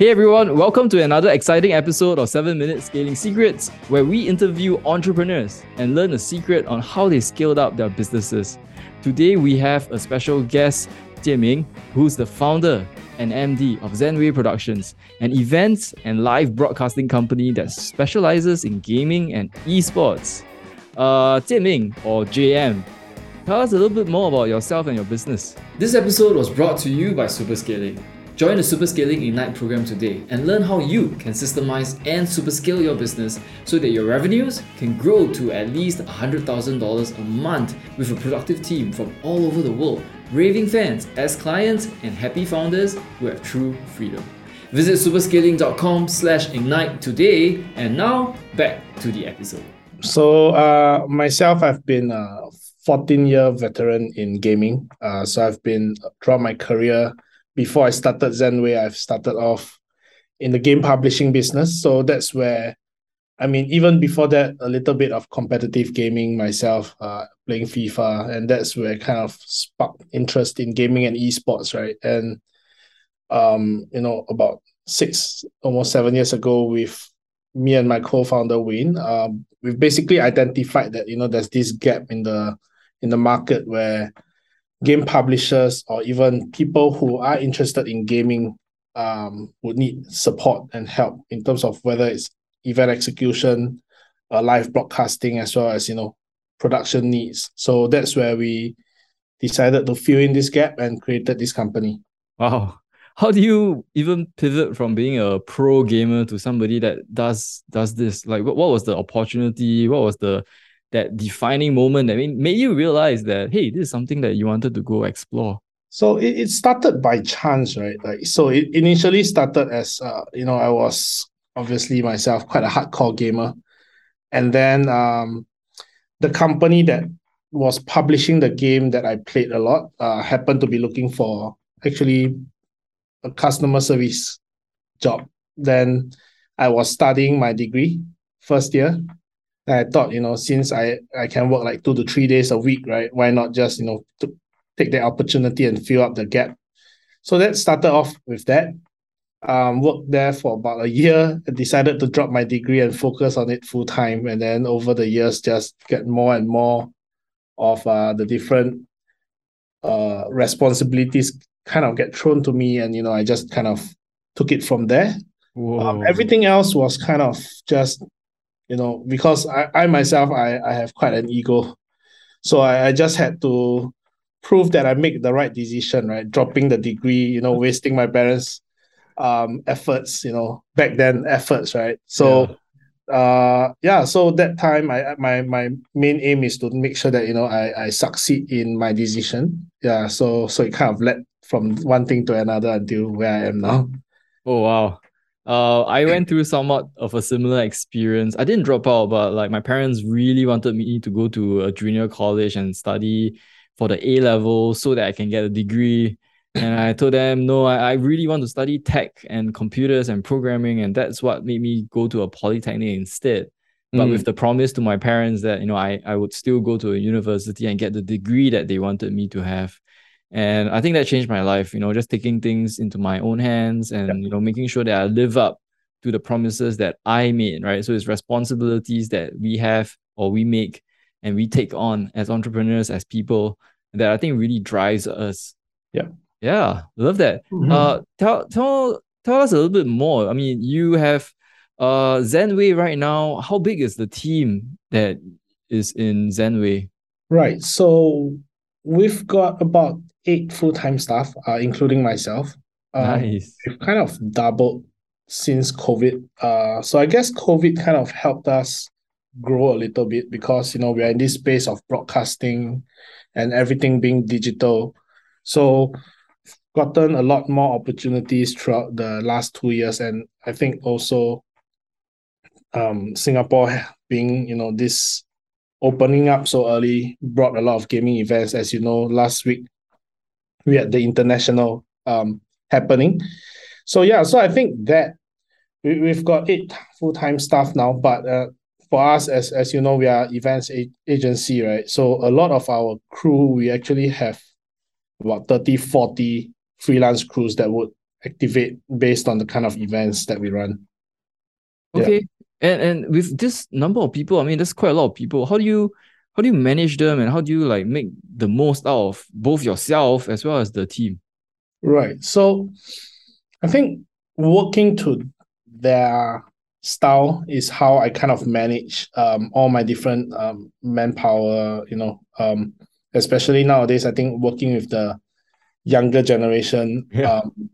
Hey everyone, welcome to another exciting episode of 7 Minute Scaling Secrets, where we interview entrepreneurs and learn a secret on how they scaled up their businesses. Today we have a special guest, Ming, who's the founder and MD of Zenway Productions, an events and live broadcasting company that specializes in gaming and esports. Uh, Ming, or JM, tell us a little bit more about yourself and your business. This episode was brought to you by Superscaling. Join the Superscaling Ignite program today and learn how you can systemize and superscale your business so that your revenues can grow to at least $100,000 a month with a productive team from all over the world, raving fans as clients and happy founders who have true freedom. Visit superscaling.com slash ignite today and now back to the episode. So uh, myself, I've been a 14 year veteran in gaming. Uh, so I've been throughout my career before I started Zenway, I've started off in the game publishing business. So that's where, I mean, even before that, a little bit of competitive gaming myself, uh, playing FIFA, and that's where kind of sparked interest in gaming and esports, right? And, um, you know, about six, almost seven years ago, with me and my co-founder Wayne, um, we've basically identified that you know there's this gap in the in the market where game publishers or even people who are interested in gaming um, would need support and help in terms of whether it's event execution, uh, live broadcasting, as well as you know production needs. So that's where we decided to fill in this gap and created this company. Wow. How do you even pivot from being a pro gamer to somebody that does does this? Like what, what was the opportunity? What was the that defining moment that made you realize that hey this is something that you wanted to go explore. So it, it started by chance right? Like so it initially started as uh, you know i was obviously myself quite a hardcore gamer. And then um the company that was publishing the game that i played a lot uh, happened to be looking for actually a customer service job. Then i was studying my degree first year I thought, you know, since I, I can work like two to three days a week, right? Why not just, you know, to take the opportunity and fill up the gap? So that started off with that. Um, worked there for about a year and decided to drop my degree and focus on it full time. And then over the years, just get more and more of uh, the different uh, responsibilities kind of get thrown to me. And, you know, I just kind of took it from there. Um, everything else was kind of just you know, because I, I myself I, I have quite an ego. So I, I just had to prove that I make the right decision, right? Dropping the degree, you know, wasting my parents' um efforts, you know, back then efforts, right? So yeah. uh yeah, so that time I my my main aim is to make sure that you know I, I succeed in my decision. Yeah. So so it kind of led from one thing to another until where I am now. Oh wow. Uh, I went through somewhat of a similar experience. I didn't drop out, but like my parents really wanted me to go to a junior college and study for the A level so that I can get a degree. And I told them, no, I, I really want to study tech and computers and programming. And that's what made me go to a polytechnic instead. But mm. with the promise to my parents that, you know, I, I would still go to a university and get the degree that they wanted me to have and i think that changed my life you know just taking things into my own hands and you know making sure that i live up to the promises that i made right? So it's responsibilities that we have or we make and we take on as entrepreneurs as people that i think really drives us. Yeah. Yeah love that. Mm-hmm. uh tell tell tell us a little bit more. I mean you have uh zenway right now. How big is the team that is in zenway? Right. So we've got about eight full-time staff, uh, including myself. Um, nice. We've kind of doubled since COVID. Uh, so I guess COVID kind of helped us grow a little bit because you know we are in this space of broadcasting and everything being digital. So gotten a lot more opportunities throughout the last two years, and I think also um, Singapore being you know this opening up so early brought a lot of gaming events. As you know, last week we had the international um happening. So yeah, so I think that we, we've got eight full-time staff now, but uh, for us as as you know, we are events a- agency, right? So a lot of our crew, we actually have about 30, 40 freelance crews that would activate based on the kind of events that we run. Okay. Yeah. And and with this number of people, I mean, there's quite a lot of people. How do you how do you manage them and how do you like make the most out of both yourself as well as the team? Right. So I think working to their style is how I kind of manage um, all my different um, manpower, you know, um, especially nowadays, I think working with the younger generation, yeah. um,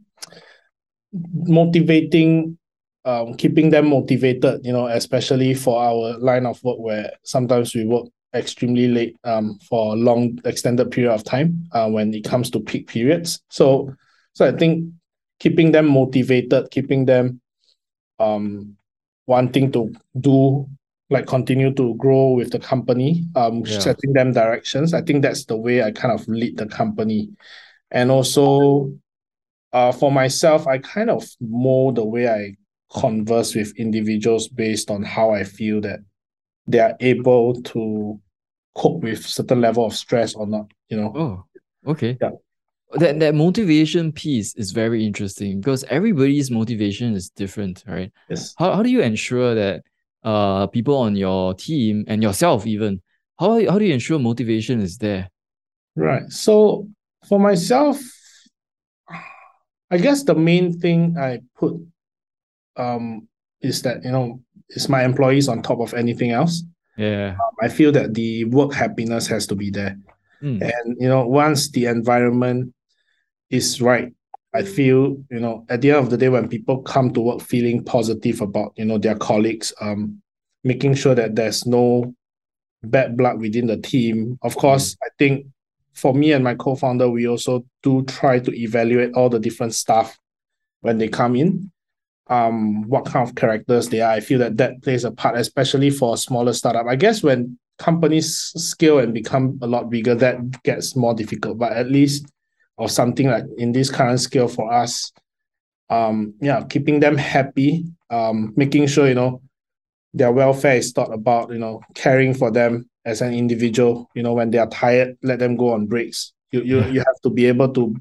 motivating, um, keeping them motivated, you know, especially for our line of work where sometimes we work extremely late um, for a long extended period of time uh, when it comes to peak periods. So, so I think keeping them motivated, keeping them um, wanting to do like continue to grow with the company, um, yeah. setting them directions. I think that's the way I kind of lead the company. And also uh, for myself, I kind of mold the way I converse with individuals based on how I feel that they are able to cope with certain level of stress or not, you know. Oh, okay. Yeah. That that motivation piece is very interesting because everybody's motivation is different, right? Yes. How how do you ensure that uh people on your team and yourself even how how do you ensure motivation is there? Right. So for myself, I guess the main thing I put um is that you know it's my employees on top of anything else. Yeah. Um, I feel that the work happiness has to be there. Mm. And you know, once the environment is right, I feel, you know, at the end of the day, when people come to work feeling positive about, you know, their colleagues, um, making sure that there's no bad blood within the team. Of course, mm. I think for me and my co-founder, we also do try to evaluate all the different staff when they come in um what kind of characters they are. I feel that that plays a part, especially for a smaller startup. I guess when companies scale and become a lot bigger, that gets more difficult. But at least or something like in this current scale for us, um, yeah, keeping them happy, um, making sure you know their welfare is thought about, you know, caring for them as an individual. You know, when they are tired, let them go on breaks. You you you have to be able to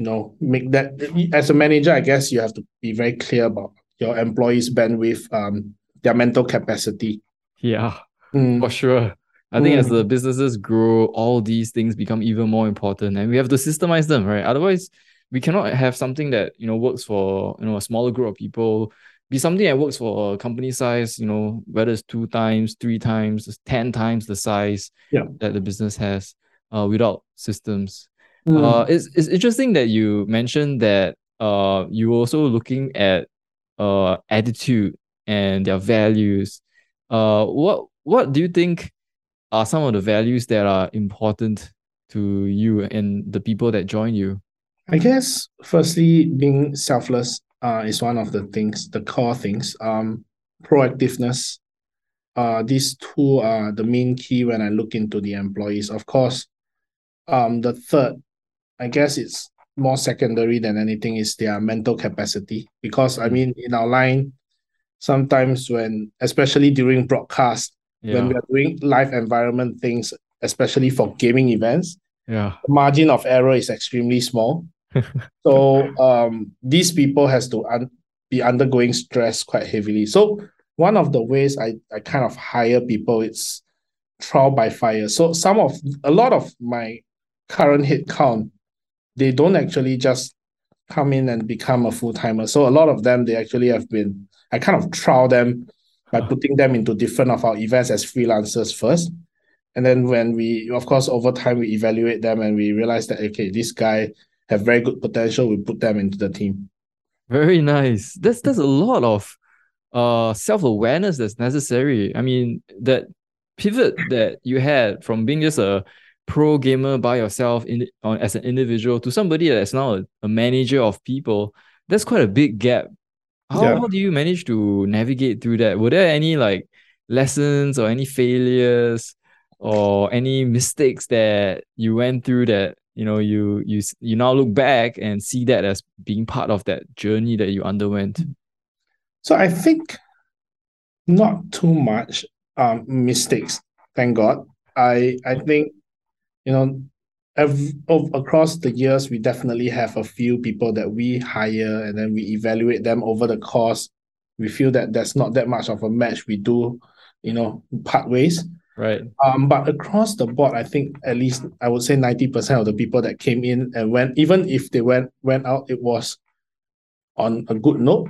you know make that as a manager i guess you have to be very clear about your employees bandwidth um their mental capacity yeah mm. for sure i think mm. as the businesses grow all these things become even more important and we have to systemize them right otherwise we cannot have something that you know works for you know a smaller group of people be something that works for a company size you know whether it's two times three times ten times the size yeah. that the business has uh, without systems Mm. Uh, it's, it's interesting that you mentioned that uh, you also looking at uh, attitude and their values. Uh, what what do you think are some of the values that are important to you and the people that join you? I guess firstly, being selfless uh, is one of the things, the core things. Um, proactiveness. Uh, these two are the main key when I look into the employees. Of course, um, the third I guess it's more secondary than anything is their mental capacity. Because I mean, in our line, sometimes when, especially during broadcast, yeah. when we are doing live environment things, especially for gaming events, yeah, the margin of error is extremely small. so um, these people has to un- be undergoing stress quite heavily. So one of the ways I, I kind of hire people it's trial by fire. So some of a lot of my current head count they don't actually just come in and become a full timer. So a lot of them they actually have been I kind of trial them by putting them into different of our events as freelancers first. And then when we of course over time we evaluate them and we realize that okay, this guy have very good potential, we put them into the team. Very nice. That's that's a lot of uh self-awareness that's necessary. I mean that pivot that you had from being just a pro gamer by yourself in on as an individual to somebody that's now a, a manager of people, that's quite a big gap. How, yeah. how do you manage to navigate through that? Were there any like lessons or any failures or any mistakes that you went through that you know you you you now look back and see that as being part of that journey that you underwent? So I think not too much um mistakes, thank God. I I think you know, every, across the years, we definitely have a few people that we hire and then we evaluate them over the course. We feel that there's not that much of a match. We do, you know, part ways. Right. Um, but across the board, I think at least I would say 90% of the people that came in and went, even if they went went out, it was on a good note.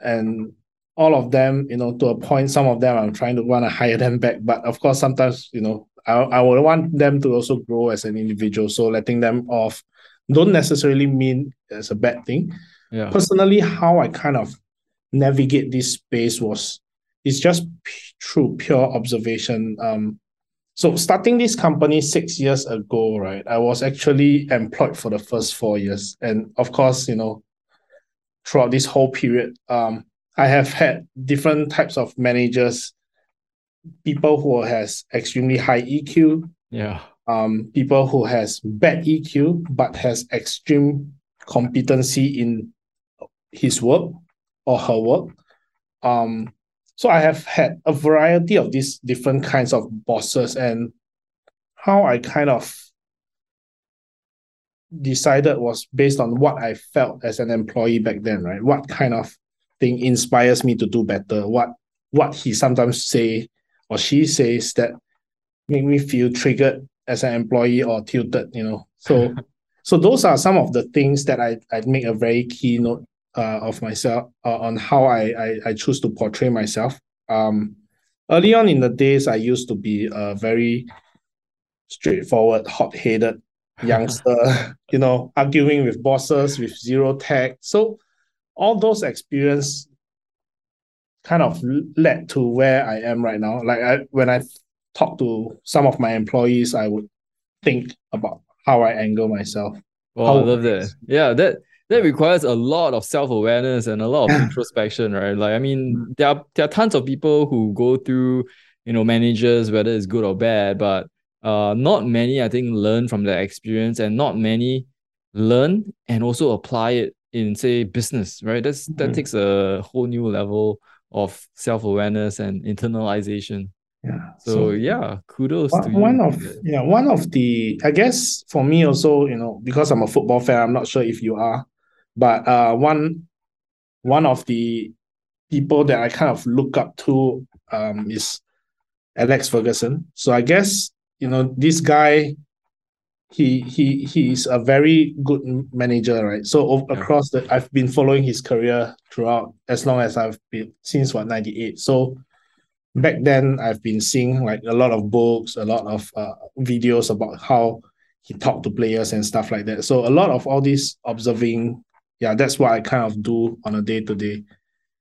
And all of them, you know, to a point, some of them I'm trying to want to hire them back. But of course, sometimes, you know, I, I would want them to also grow as an individual. So letting them off don't necessarily mean it's a bad thing. Yeah. Personally, how I kind of navigate this space was it's just p- through pure observation. Um, so starting this company six years ago, right? I was actually employed for the first four years, and of course, you know, throughout this whole period, um, I have had different types of managers people who has extremely high EQ, yeah, um, people who has bad EQ but has extreme competency in his work or her work. Um, so I have had a variety of these different kinds of bosses and how I kind of decided was based on what I felt as an employee back then, right? What kind of thing inspires me to do better? What what he sometimes say or she says that make me feel triggered as an employee or tilted, you know. So so those are some of the things that I, I make a very key note uh, of myself uh, on how I, I I choose to portray myself. Um early on in the days I used to be a very straightforward, hot-headed youngster, you know, arguing with bosses with zero tech. So all those experience kind of led to where I am right now. Like I, when I talk to some of my employees, I would think about how I angle myself. Oh, I love that. Yeah, that that requires a lot of self-awareness and a lot of introspection, right? Like I mean, mm. there are there are tons of people who go through, you know, managers, whether it's good or bad, but uh not many I think learn from their experience and not many learn and also apply it in say business, right? That's that mm-hmm. takes a whole new level of self-awareness and internalization. Yeah so, so yeah kudos one, to one of yeah one of the i guess for me also you know because i'm a football fan i'm not sure if you are but uh one one of the people that i kind of look up to um is alex ferguson. So i guess you know this guy he he he's a very good manager, right? So yeah. across the, I've been following his career throughout as long as I've been since what ninety eight. So back then, I've been seeing like a lot of books, a lot of uh, videos about how he talked to players and stuff like that. So a lot of all this observing, yeah, that's what I kind of do on a day to day,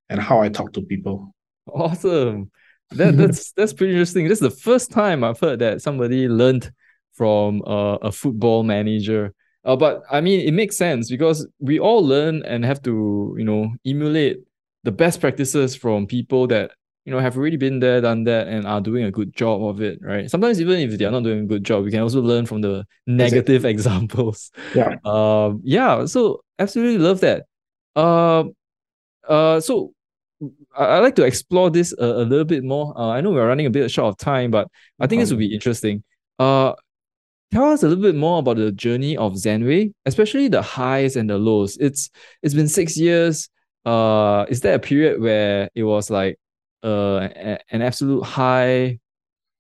and how I talk to people. Awesome. That that's that's pretty interesting. This is the first time I've heard that somebody learned from uh, a football manager. Uh, but I mean, it makes sense because we all learn and have to, you know, emulate the best practices from people that you know have already been there, done that, and are doing a good job of it, right? Sometimes even if they are not doing a good job, we can also learn from the negative examples. Yeah. Um. Yeah. So absolutely love that. Uh. Uh. So I, would like to explore this a, a little bit more. Uh, I know we're running a bit short of time, but I think this would be interesting. Uh, tell us a little bit more about the journey of Zenway, especially the highs and the lows. It's it's been six years. Uh, is there a period where it was like uh an absolute high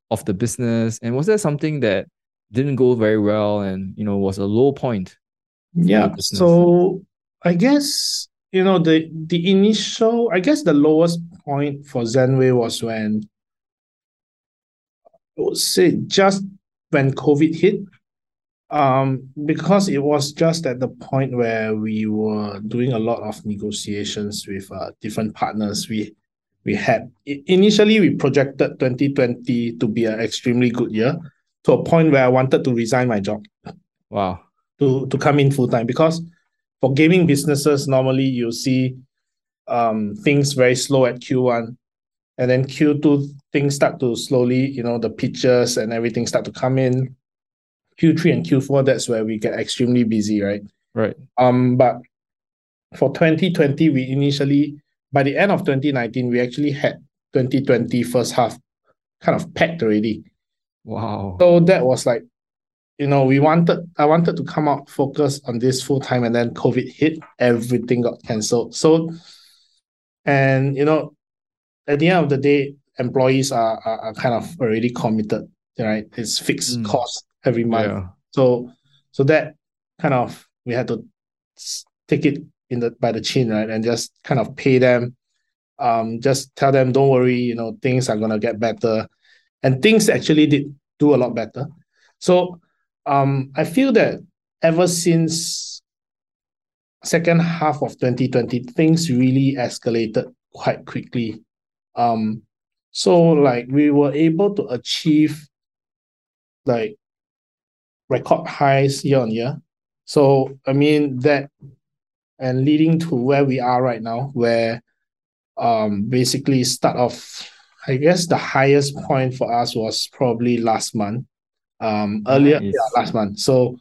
of the business, and was there something that didn't go very well and you know was a low point? Yeah. So I guess you know the the initial I guess the lowest point for Zenway was when I would say just when COVID hit, um, because it was just at the point where we were doing a lot of negotiations with uh, different partners. We we had initially we projected 2020 to be an extremely good year to a point where I wanted to resign my job. Wow. To to come in full time because for gaming businesses normally you see um things very slow at Q1 and then Q2 things start to slowly, you know, the pictures and everything start to come in. Q3 and Q4, that's where we get extremely busy, right? Right. Um, but for 2020, we initially by the end of 2019, we actually had 2020 first half kind of packed already. Wow. So that was like you know, we wanted I wanted to come out focus on this full time, and then COVID hit, everything got cancelled. So, and you know, at the end of the day, employees are are, are kind of already committed, right? It's fixed mm. cost every month. Yeah. So, so that kind of we had to take it in the by the chin, right, and just kind of pay them. Um, just tell them, don't worry, you know, things are gonna get better, and things actually did do a lot better. So, um, I feel that ever since second half of 2020, things really escalated quite quickly. Um, so like we were able to achieve like record highs year on year. So I mean that and leading to where we are right now, where um basically start off, I guess the highest point for us was probably last month. Um earlier nice. yeah, last month. So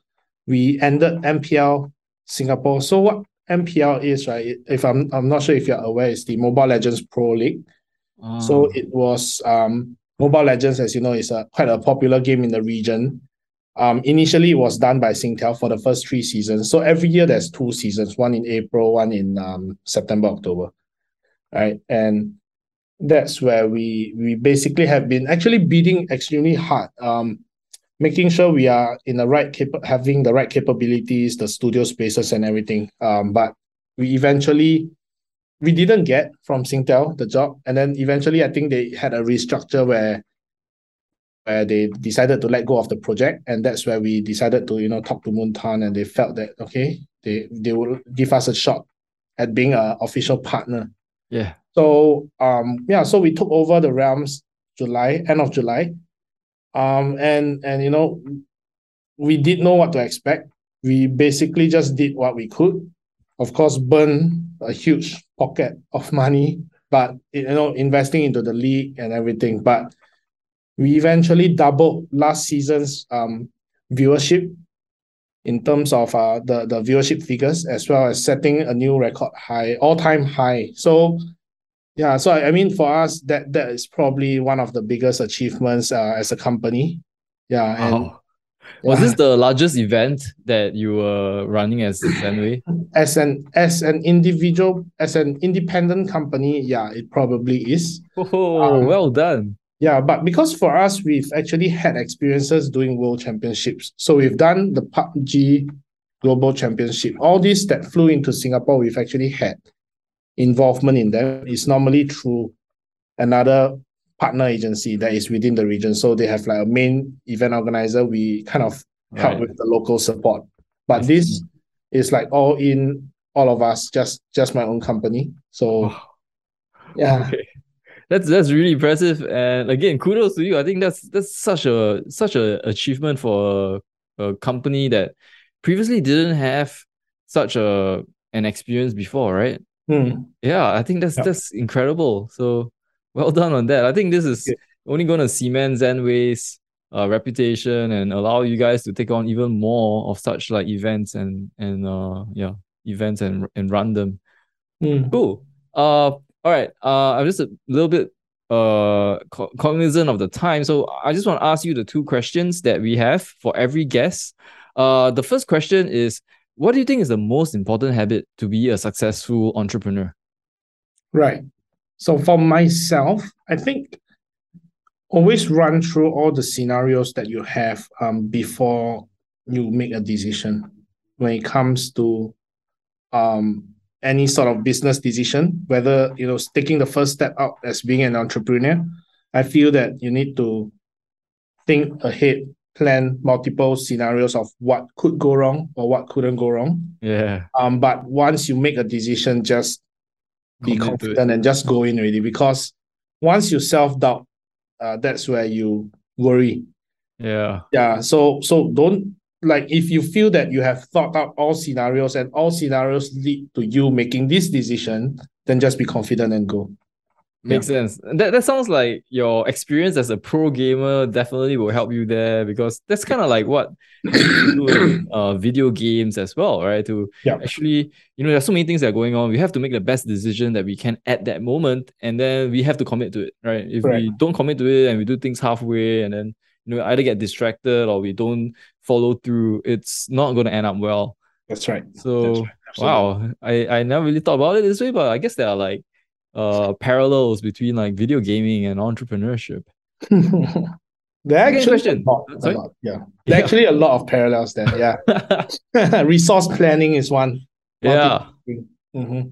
we ended MPL Singapore. So what MPL is, right? If I'm I'm not sure if you're aware, it's the Mobile Legends Pro League. So it was um Mobile Legends, as you know, is a quite a popular game in the region. Um, initially, it was done by Singtel for the first three seasons. So every year there's two seasons, one in April, one in um, September, October, right? And that's where we we basically have been actually bidding extremely hard, um, making sure we are in the right cap- having the right capabilities, the studio spaces and everything. Um, but we eventually we didn't get from Singtel the job, and then eventually I think they had a restructure where where they decided to let go of the project, and that's where we decided to you know talk to Moonton, and they felt that okay, they they will give us a shot at being an official partner. Yeah. So um yeah, so we took over the realms July end of July, um and and you know we did know what to expect. We basically just did what we could. Of course, burn a huge pocket of money, but you know investing into the league and everything, but we eventually doubled last season's um, viewership in terms of uh, the, the viewership figures, as well as setting a new record high, all-time high. So yeah, so I, I mean for us that that is probably one of the biggest achievements uh, as a company. Yeah. And. Was yeah. this the largest event that you were running as Zenway? As an as an individual, as an independent company, yeah, it probably is. Oh, um, well done. Yeah, but because for us, we've actually had experiences doing world championships. So we've done the PUBG Global Championship. All these that flew into Singapore, we've actually had involvement in them. It's normally through another partner agency that is within the region. So they have like a main event organizer. We kind of help right. with the local support. But this is like all in all of us, just just my own company. So oh. yeah. Okay that's that's really impressive. And again, kudos to you. I think that's that's such a such a achievement for a, a company that previously didn't have such a an experience before, right? Hmm. Yeah, I think that's that's incredible. So well done on that. I think this is only going to cement Zenway's uh, reputation and allow you guys to take on even more of such like events and and uh yeah events and and run them. Mm. Cool. Uh, all right. Uh, I'm just a little bit uh cognizant of the time, so I just want to ask you the two questions that we have for every guest. Uh, the first question is, what do you think is the most important habit to be a successful entrepreneur? Right. So for myself, I think always run through all the scenarios that you have um before you make a decision when it comes to um any sort of business decision, whether you know taking the first step out as being an entrepreneur, I feel that you need to think ahead, plan multiple scenarios of what could go wrong or what couldn't go wrong. Yeah. Um, but once you make a decision, just be confident and just go in really because once you self doubt, uh, that's where you worry. Yeah. Yeah. So so don't like if you feel that you have thought out all scenarios and all scenarios lead to you making this decision, then just be confident and go. Makes yeah. sense. That that sounds like your experience as a pro gamer definitely will help you there because that's kind of like what do in, uh, video games as well, right? To yeah. actually, you know, there's so many things that are going on. We have to make the best decision that we can at that moment, and then we have to commit to it, right? If we don't commit to it and we do things halfway, and then you you know either get distracted or we don't follow through, it's not going to end up well. That's right. So That's right. wow, I I never really thought about it this way, but I guess there are like uh parallels between like video gaming and entrepreneurship. there are actually question. a lot, a lot, yeah. There are actually a lot of parallels there. Yeah. Resource planning is one. yeah. hmm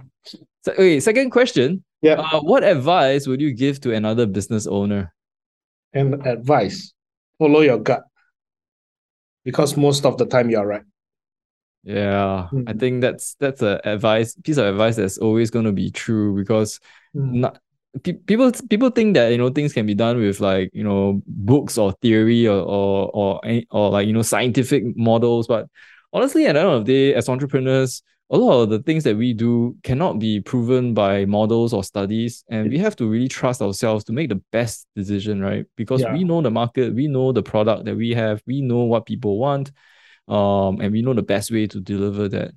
So, okay, second question. Yeah. Uh, what advice would you give to another business owner? and advice follow your gut because most of the time you're right Yeah, I Mm. think that's that's a advice piece of advice that's always going to be true because Mm. not pe- people people think that you know things can be done with like you know books or theory or or or, any- or like you know scientific models but honestly at the end of the day as entrepreneurs a lot of the things that we do cannot be proven by models or studies and we have to really trust ourselves to make the best decision right because Yeah. we know the market we know the product that we have we know what people want um and we know the best way to deliver that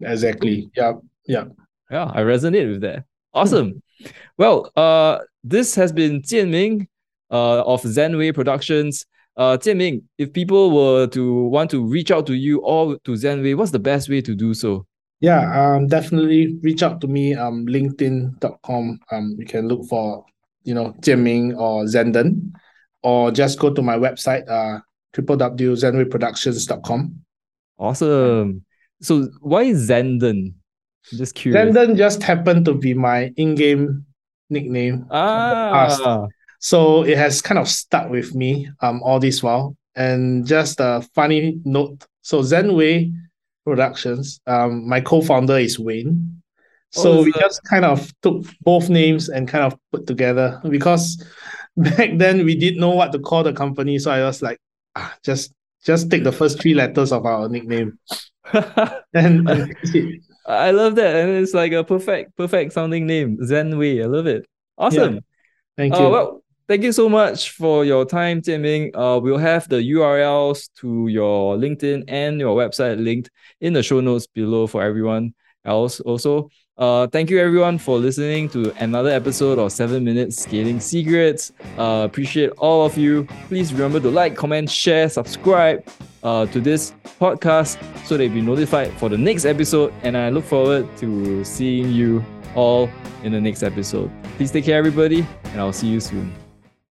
exactly yeah yeah yeah, I resonate with that. Awesome. well, uh, this has been Jian Ming uh, of Zenway Productions. Uh, Jian Ming, if people were to want to reach out to you or to Zenway, what's the best way to do so? yeah um definitely reach out to me um linkedin.com um you can look for you know Jianming or Zenden or just go to my website uh www.zenwayproductions.com Awesome. So why Zenden? I'm just curious. Zenden just happened to be my in-game nickname ah, So it has kind of stuck with me um all this while. And just a funny note. So Zenway Productions, um, my co-founder is Wayne. So Oh, we just kind of took both names and kind of put together because back then we didn't know what to call the company. So I was like, ah, just just take the first three letters of our nickname. And, and. I love that. And it's like a perfect, perfect sounding name. Zen Zenway. I love it. Awesome. thank Uh, you. well, thank you so much for your time, Jian Ming. Uh, we'll have the URLs to your LinkedIn and your website linked in the show notes below for everyone else. Also, uh, thank you everyone for listening to another episode of Seven Minutes Scaling Secrets. Uh, appreciate all of you. Please remember to like, comment, share, subscribe uh, to this podcast so that you'll be notified for the next episode. And I look forward to seeing you all in the next episode. Please take care, everybody, and I'll see you soon.